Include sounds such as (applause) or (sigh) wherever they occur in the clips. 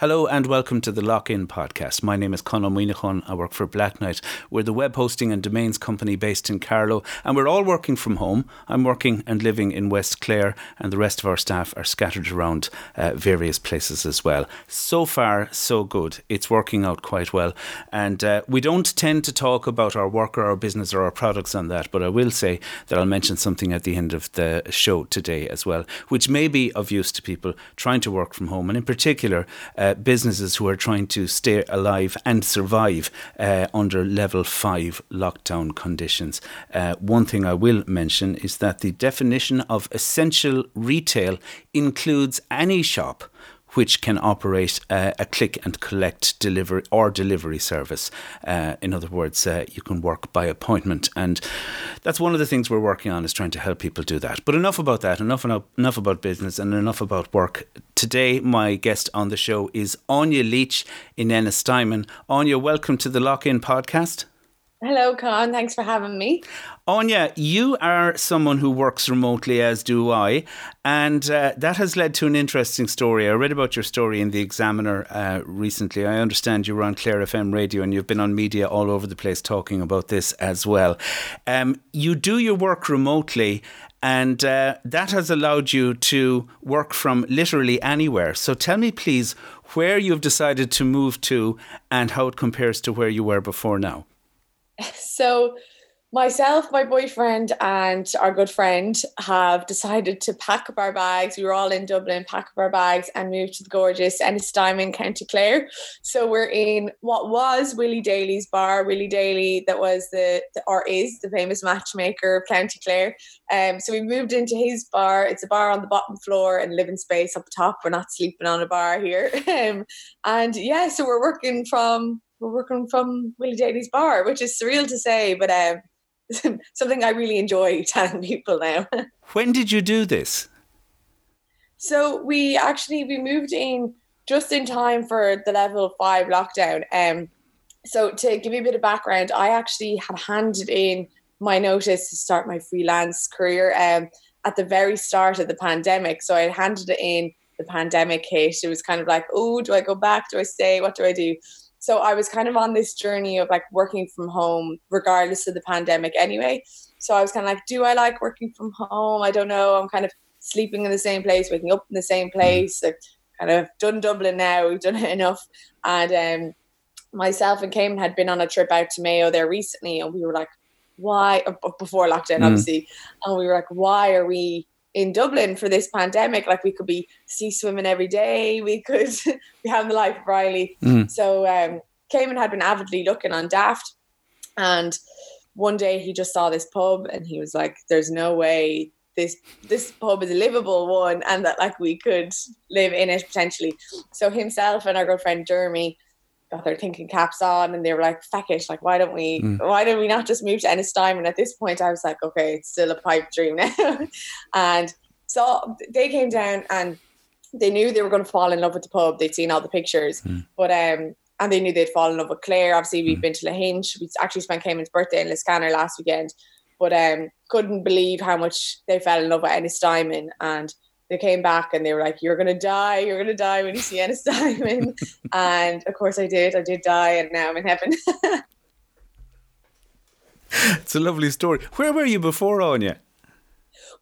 Hello and welcome to the Lock In podcast. My name is Conor Moynihan. I work for Blacknight. We're the web hosting and domains company based in Carlow, and we're all working from home. I'm working and living in West Clare, and the rest of our staff are scattered around uh, various places as well. So far, so good. It's working out quite well. And uh, we don't tend to talk about our work or our business or our products on that, but I will say that I'll mention something at the end of the show today as well, which may be of use to people trying to work from home, and in particular, uh, uh, businesses who are trying to stay alive and survive uh, under level five lockdown conditions. Uh, one thing I will mention is that the definition of essential retail includes any shop which can operate uh, a click and collect delivery or delivery service. Uh, in other words, uh, you can work by appointment, and that's one of the things we're working on is trying to help people do that. But enough about that. Enough enough, enough about business and enough about work. Today, my guest on the show is Áine Leech in Ennis Ennistymon. Áine, welcome to the Lock In podcast. Hello, Con. Thanks for having me. Áine, you are someone who works remotely, as do I, and uh, that has led to an interesting story. I read about your story in the Examiner uh, recently. I understand you were on Clare FM radio and you've been on media all over the place talking about this as well. Um, you do your work remotely, and uh, that has allowed you to work from literally anywhere. So tell me, please, where you've decided to move to and how it compares to where you were before now. (laughs) So, myself, my boyfriend, and our good friend have decided to pack up our bags. We were all in Dublin, pack up our bags, and move to the gorgeous Ennistymon, County Clare. So we're in what was Willie Daly's bar. Willie Daly, that was the, the or is the famous matchmaker of County Clare. Um, so we moved into his bar. It's a bar on the bottom floor and living space up top. We're not sleeping on a bar here. (laughs) um, and yeah, so we're working from we're working from Willie Daly's bar, which is surreal to say, but um, (laughs) something I really enjoy (laughs) telling people now. (laughs) when did you do this? So we actually we moved in just in time for the level five lockdown. Um, so to give you a bit of background, I actually had handed in my notice to start my freelance career um, at the very start of the pandemic. So I had handed it in. The pandemic hit. It was kind of like, oh, do I go back? Do I stay? What do I do? So I was kind of on this journey of like working from home, regardless of the pandemic anyway. So I was kind of like, do I like working from home? I don't know. I'm kind of sleeping in the same place, waking up in the same mm-hmm. place. I've kind of done Dublin now. We've done it enough. And um, myself and Cayman had been on a trip out to Mayo there recently, and we were like, why? Before lockdown, mm. obviously. And we were like, why are we in Dublin for this pandemic. Like we could be sea swimming every day. We could (laughs) be having the life of Riley. Mm. So um, Cayman had been avidly looking on Daft, and one day he just saw this pub and he was like, "There's no way." This this pub is a livable one, and that like we could live in it potentially. So himself and our girlfriend Jeremy got their thinking caps on and they were like, "Fuck it! Like, why don't we? Mm. Why don't we not just move to Ennistymon?" And at this point, I was like, "Okay, it's still a pipe dream now." (laughs) and so they came down and they knew they were going to fall in love with the pub. They'd seen all the pictures, mm. but um, and they knew they'd fall in love with Clare. Obviously, we've mm. been to Lahinch. We actually spent Cayman's birthday in Liscannor last weekend, but um, couldn't believe how much they fell in love with Ennis Ennistymon and they came back and they were like, "You're gonna die. You're gonna die when you see Ennistymon." (laughs) and of course, I did. I did die, and now I'm in heaven. (laughs) it's a lovely story. Where were you before, Áine?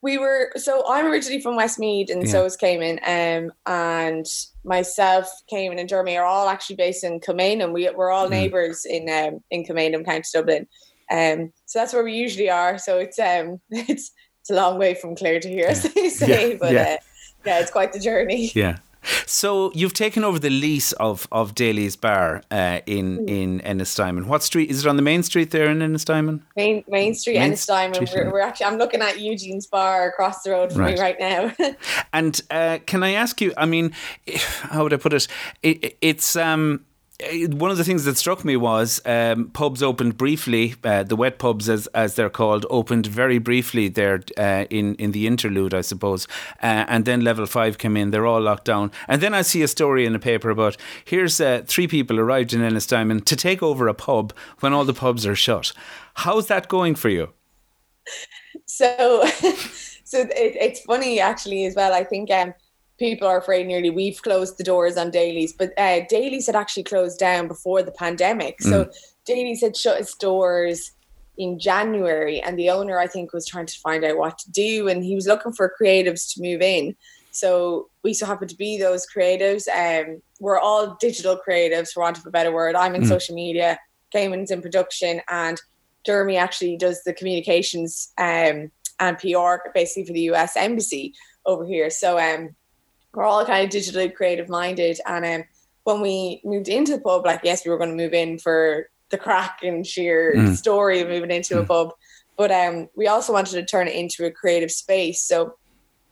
We were so I'm originally from Westmeath, and yeah. so is Cayman. Um, and myself, Cayman, and Jeremy are all actually based in Kilmainham. We we're all mm. neighbours in um in Kilmainham, County Dublin. Um, so that's where we usually are. So it's um (laughs) it's it's a long way from Clare to here, (laughs) as they say. Yeah, but yeah. Uh, yeah, it's quite the journey. (laughs) Yeah. So you've taken over the lease of of Daly's Bar uh, in mm. in Ennistymon. What street is it on the main street there in Ennistymon? Main Main Street, main Ennistymon. Street, we're, we're, actually I'm looking at Eugene's Bar across the road from right. me right now. (laughs) and uh, can I ask you? I mean, (sighs) how would I put it? it it's um one of the things that struck me was um, pubs opened briefly. Uh, the wet pubs, as as they're called, opened very briefly there uh, in in the interlude, I suppose. Uh, and then level five came in. They're all locked down. And then I see a story in a paper about here's uh, three people arrived in Ennistymon to take over a pub when all the pubs are shut. How's that going for you? So, (laughs) so it, it's funny actually as well. I think. Um, people are afraid nearly we've closed the doors on Daly's, but uh, Daly's had actually closed down before the pandemic. Mm. So Daly's had shut its doors in January, and the owner, I think, was trying to find out what to do, and he was looking for creatives to move in. So we so happen to be those creatives. Um, we're all digital creatives, for want of a better word. I'm in mm. social media, Cayman's in production, and Jeremy actually does the communications um, and PR basically for the US Embassy over here. So um, we're all kind of digitally creative minded. And um, when we moved into the pub, like, yes, we were going to move in for the crack and sheer mm. story of moving into mm. a pub. But um, we also wanted to turn it into a creative space. So,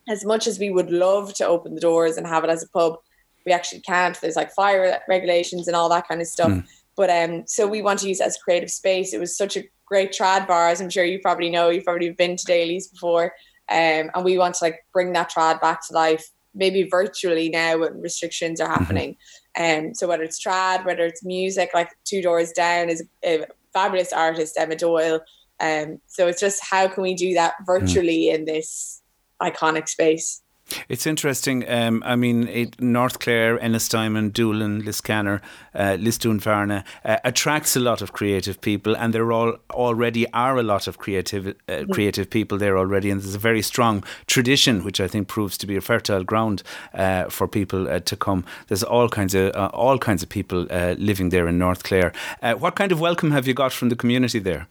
as much as we would love to open the doors and have it as a pub, we actually can't. There's like fire regulations and all that kind of stuff. Mm. But um, so we want to use it as a creative space. It was such a great trad bar, as I'm sure you probably know. You've probably been to Daly's before. Um, and we want to like bring that trad back to life, maybe virtually now when restrictions are mm-hmm. happening. And um, so whether it's trad, whether it's music, like Two Doors Down is a fabulous artist, Emma Doyle. Um, so it's just how can we do that virtually mm. in this iconic space? It's interesting. Um, I mean, it, North Clare, Ennis, Ennistymon, Doolin, Liscannor, uh, Lisdoonvarna uh, attracts a lot of creative people, and there all already are a lot of creative uh, mm. creative people there already, and there's a very strong tradition, which I think proves to be a fertile ground uh, for people uh, to come. There's all kinds of uh, all kinds of people living there in North Clare. what kind of welcome have you got from the community there?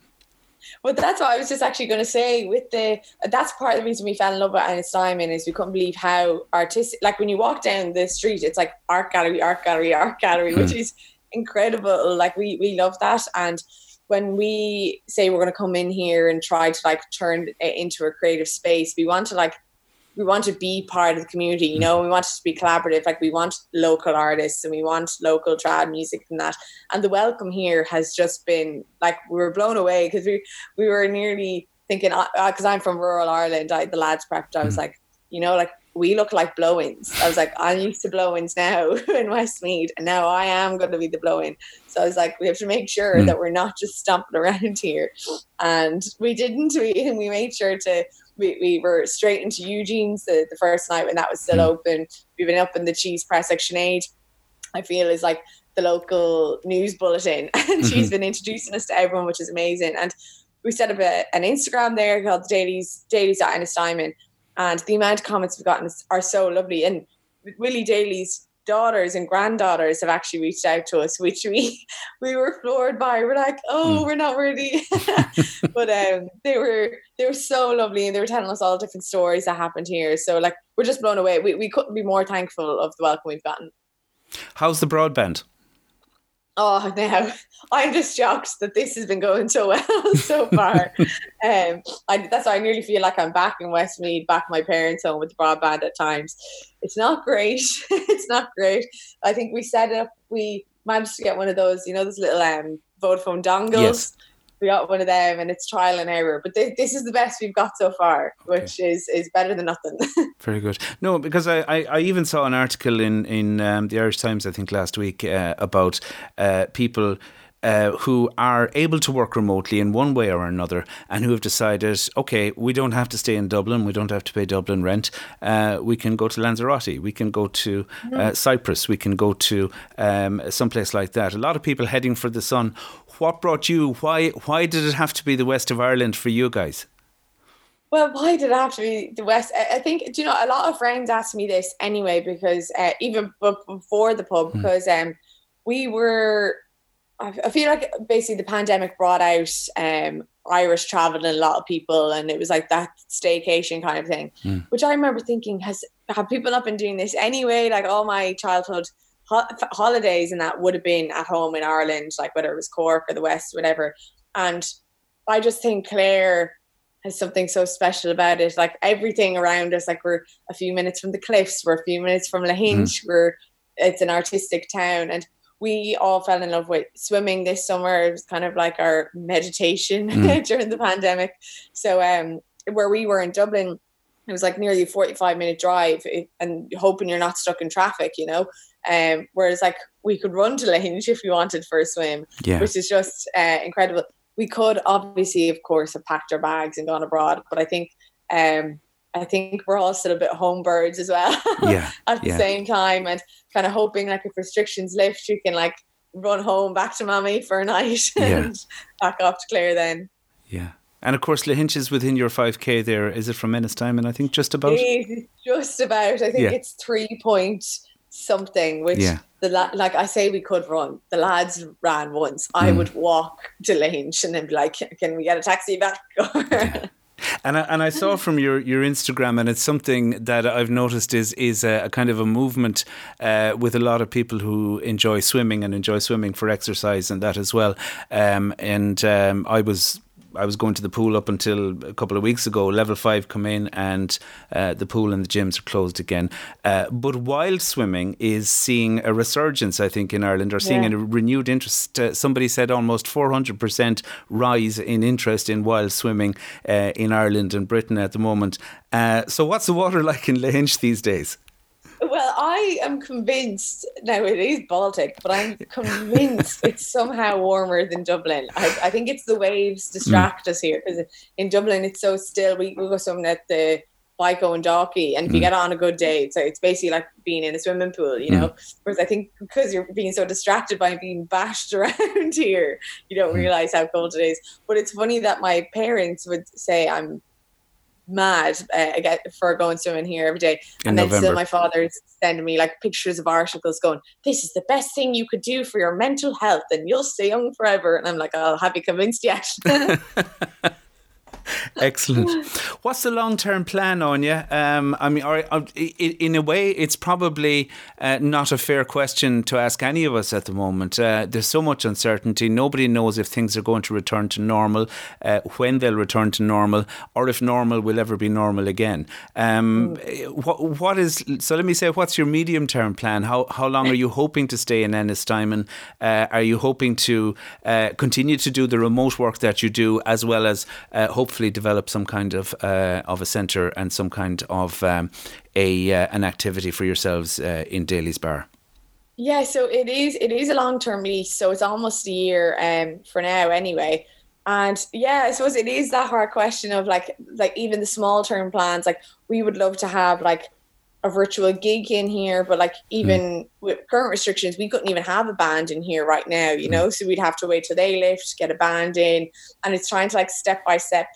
But that's what I was just actually going to say. With the that's part of the reason we fell in love with Ennistymon is we couldn't believe how artistic. Like when you walk down the street, it's like art gallery, art gallery, art gallery, which hmm. is incredible. Like we we love that and when we say we're going to come in here and try to like turn it into a creative space, we want to like we want to be part of the community, you know, we want to be collaborative, like we want local artists and we want local trad music and that. And the welcome here has just been like we were blown away because we we were nearly thinking because uh, I'm from rural Ireland, I, the lads prepped, I was mm. like, you know, like we look like blow-ins. I was like, I'm used to blow-ins now (laughs) in Westmeath, and now I am going to be the blow-in. So I was like, we have to make sure mm. that we're not just stomping around (laughs) here, and we didn't. We we made sure to we, we were straight into Eugene's the, the first night when that was still mm. open. We've been up in the cheese press like Sinead, I feel is like the local news bulletin (laughs) and mm-hmm. she's been introducing us to everyone, which is amazing. And we set up a, an Instagram there called the Dailies Dailies at Ennistymon and the amount of comments we've gotten are so lovely. And Willie Daly's daughters and granddaughters have actually reached out to us, which we (laughs) we were floored by. We're like, oh, mm. we're not ready, (laughs) but um, they were they were so lovely, and they were telling us all different stories that happened here. So like, we're just blown away. We we couldn't be more thankful of the welcome we've gotten. How's the broadband? Oh, now I'm just shocked that this has been going so well (laughs) so far. um, I, that's why I nearly feel like I'm back in Westmeath, back my parents' home with broadband at times. It's not great. (laughs) it's not great. I think we set up. We managed to get one of those, you know, those little um, Vodafone dongles. Yes we got one of them and it's trial and error but th- this is the best we've got so far which okay. is is better than nothing (laughs) very good no because I, I, I, even saw an article in in um, the Irish Times I think last week uh, about uh, people uh, who are able to work remotely in one way or another and who have decided, okay, we don't have to stay in Dublin, we don't have to pay Dublin rent, uh, we can go to Lanzarote, we can go to uh, mm-hmm. Cyprus, we can go to um, someplace like that. A lot of people heading for the sun what brought you? Why why did it have to be the west of Ireland for you guys? Well, why did it have to be the West? I think, do you know, a lot of friends ask me this anyway, because uh, even before the pub, hmm. because um, we were, I feel like basically the pandemic brought out um, Irish travel and a lot of people, and it was like that staycation kind of thing, mm. which I remember thinking, has have people not been doing this anyway? Like all my childhood ho- holidays and that would have been at home in Ireland, like whether it was Cork or the West, whatever. And I just think Clare has something so special about it. Like everything around us, like we're a few minutes from the cliffs, we're a few minutes from Lahinch, mm. we're it's an artistic town, and we all fell in love with swimming this summer. It was kind of like our meditation mm. (laughs) during the pandemic. So um, where we were in Dublin, it was like nearly a 45 minute drive eh, and hoping you're not stuck in traffic, you know. Um, whereas like we could run to Lahinch (laughs) if we wanted for a swim, yeah. which is just uh, incredible. We could obviously, of course, have packed our bags and gone abroad, but I think um, I think we're all still a bit home birds as well. (laughs) Yeah. at the yeah. same time, and kind of hoping like if restrictions lift, you can like run home back to mommy for a night (laughs) Yeah. and back off to Clare then. Yeah. And of course, Lahinch is within your 5K there. Is it from Ennistymon? I think just about. Just about. I think Yeah. it's three point something, which Yeah. the la- like I say we could run. The lads ran once. I Mm. would walk to Lahinch and then be like, "Can we get a taxi back?" (laughs) And I, and I saw from your, your Instagram, and it's something that I've noticed is is a, a kind of a movement uh, with a lot of people who enjoy swimming and enjoy swimming for exercise and that as well. Um, and um, I was I was going to the pool up until a couple of weeks ago. Level five come in, and uh, the pool and the gyms are closed again. Uh, but wild swimming is seeing a resurgence, I think, in Ireland, or seeing Yeah. a renewed interest. Uh, somebody said almost 400% rise in interest in wild swimming uh, in Ireland and Britain at the moment. Uh, so, what's the water (laughs) like in Lahinch these days? I am convinced now it is Baltic, but I'm convinced it's somehow warmer than Dublin. I, I think it's the waves distract us here because in Dublin it's so still. We, we go swimming at the Vico and Docky, and if you Mm. get on a good day, it's, it's basically like being in a swimming pool, you know. Whereas I think because you're being so distracted by being bashed (laughs) around here, you don't Mm. realize how cold it is. But it's funny that my parents would say I'm mad uh, I get- for going swimming here every day. In and then November. still my father's sending me like pictures of articles going this is the best thing you could do for your mental health and you'll stay young forever. And i'm like i'll have you convinced yet (laughs) (laughs) Excellent. What's the long term plan on you? Um, I mean, i- i- in a way, it's probably uh, not a fair question to ask any of us at the moment. Uh, there's so much uncertainty. Nobody knows if things are going to return to normal, uh, when they'll return to normal, or if normal will ever be normal again. Um, what, what is so? Let me say, what's your medium term plan? How how long are you hoping to stay in Ennistymon? Uh, are you hoping to uh, continue to do the remote work that you do, as well as uh, hopefully develop some kind of uh, of a centre and some kind of um, a uh, an activity for yourselves uh, in Daly's Bar? Yeah, so it is it is a long term lease, so it's almost a year um for now anyway. And yeah, I suppose it is that hard question of like like even the small term plans, like we would love to have like a virtual gig in here, but like even with current restrictions, we couldn't even have a band in here right now, you know. So we'd have to wait till they lift, get a band in, and it's trying to like step by step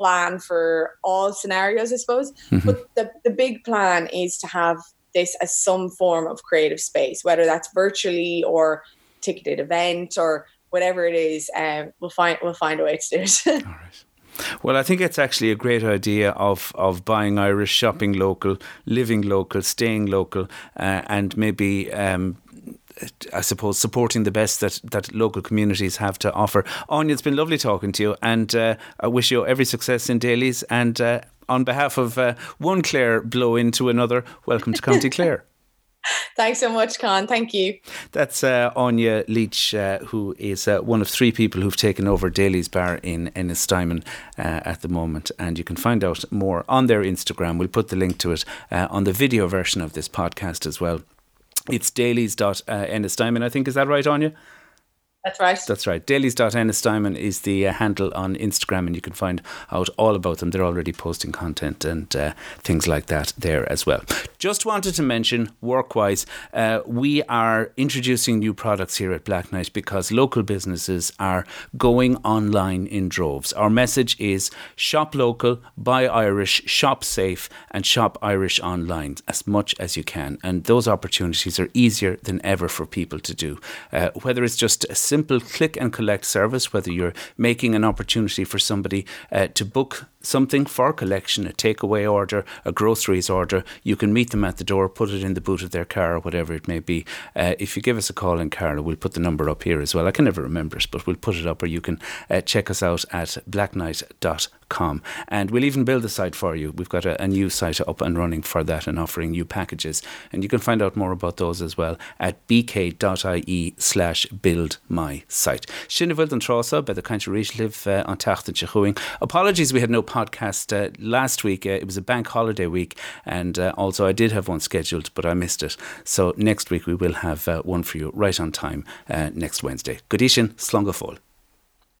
plan for all scenarios, I suppose. But the the big plan is to have this as some form of creative space, whether that's virtually or ticketed event or whatever it is. Um, we'll find we'll find a way to do it. (laughs) All right. Well, I think it's actually a great idea of, of buying Irish, shopping local, living local, staying local, uh, and maybe. Um, I suppose supporting the best that, that local communities have to offer. Áine, it's been lovely talking to you, and uh, I wish you every success in Daly's. And uh, on behalf of uh, one Clare blow into another, welcome to County Clare. (laughs) Thanks so much, Con. Thank you. That's uh, Áine Leech, uh, who is uh, one of three people who've taken over Daly's Bar in Ennistymon uh, at the moment. And you can find out more on their Instagram. We'll put the link to it uh, on the video version of this podcast as well. It's dailies.ennistimon, uh, I think. Is that right, Áine? That's right. That's right. Dailies.ennistimon is the uh, handle on Instagram, and you can find out all about them. They're already posting content and uh, things like that there as well. Just wanted to mention, work wise, uh, we are introducing new products here at Blacknight because local businesses are going online in droves. Our message is shop local, buy Irish, shop safe, and shop Irish online as much as you can. And those opportunities are easier than ever for people to do. Uh, whether it's just a simple click and collect service, whether you're making an opportunity for somebody uh, to book something for collection, a takeaway order, a groceries order, you can meet them at the door, put it in the boot of their car, or whatever it may be. Uh, if you give us a call in Carlow, we'll put the number up here as well. I can never remember it, but we'll put it up, or you can uh, check us out at blacknight.com. And we'll even build a site for you. We've got a, a new site up and running for that and offering new packages. And you can find out more about those as well at bk.ie slash build my site. Sinna bhfuil an trása be the of reach live uh, on Tachtan Chichuing. Apologies, we had no podcast uh, last week. Uh, it was a bank holiday week, and uh, also I did have one scheduled, but I missed it. So next week we will have uh, one for you right on time uh, next Wednesday. Good evening, Slongafol.